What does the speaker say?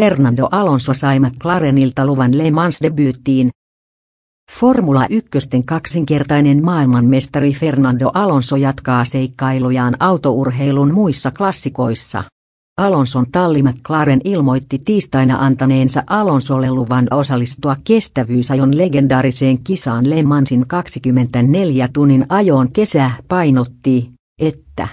Fernando Alonso sai McLarenilta luvan Le Mans debyyttiin. Formula 1 kaksinkertainen maailmanmestari Fernando Alonso jatkaa seikkailujaan autourheilun muissa klassikoissa. Alonson talli McLaren ilmoitti tiistaina antaneensa Alonsolle luvan osallistua kestävyysajon legendaariseen kisaan Le Mansin 24 tunnin ajoon kesä painotti, että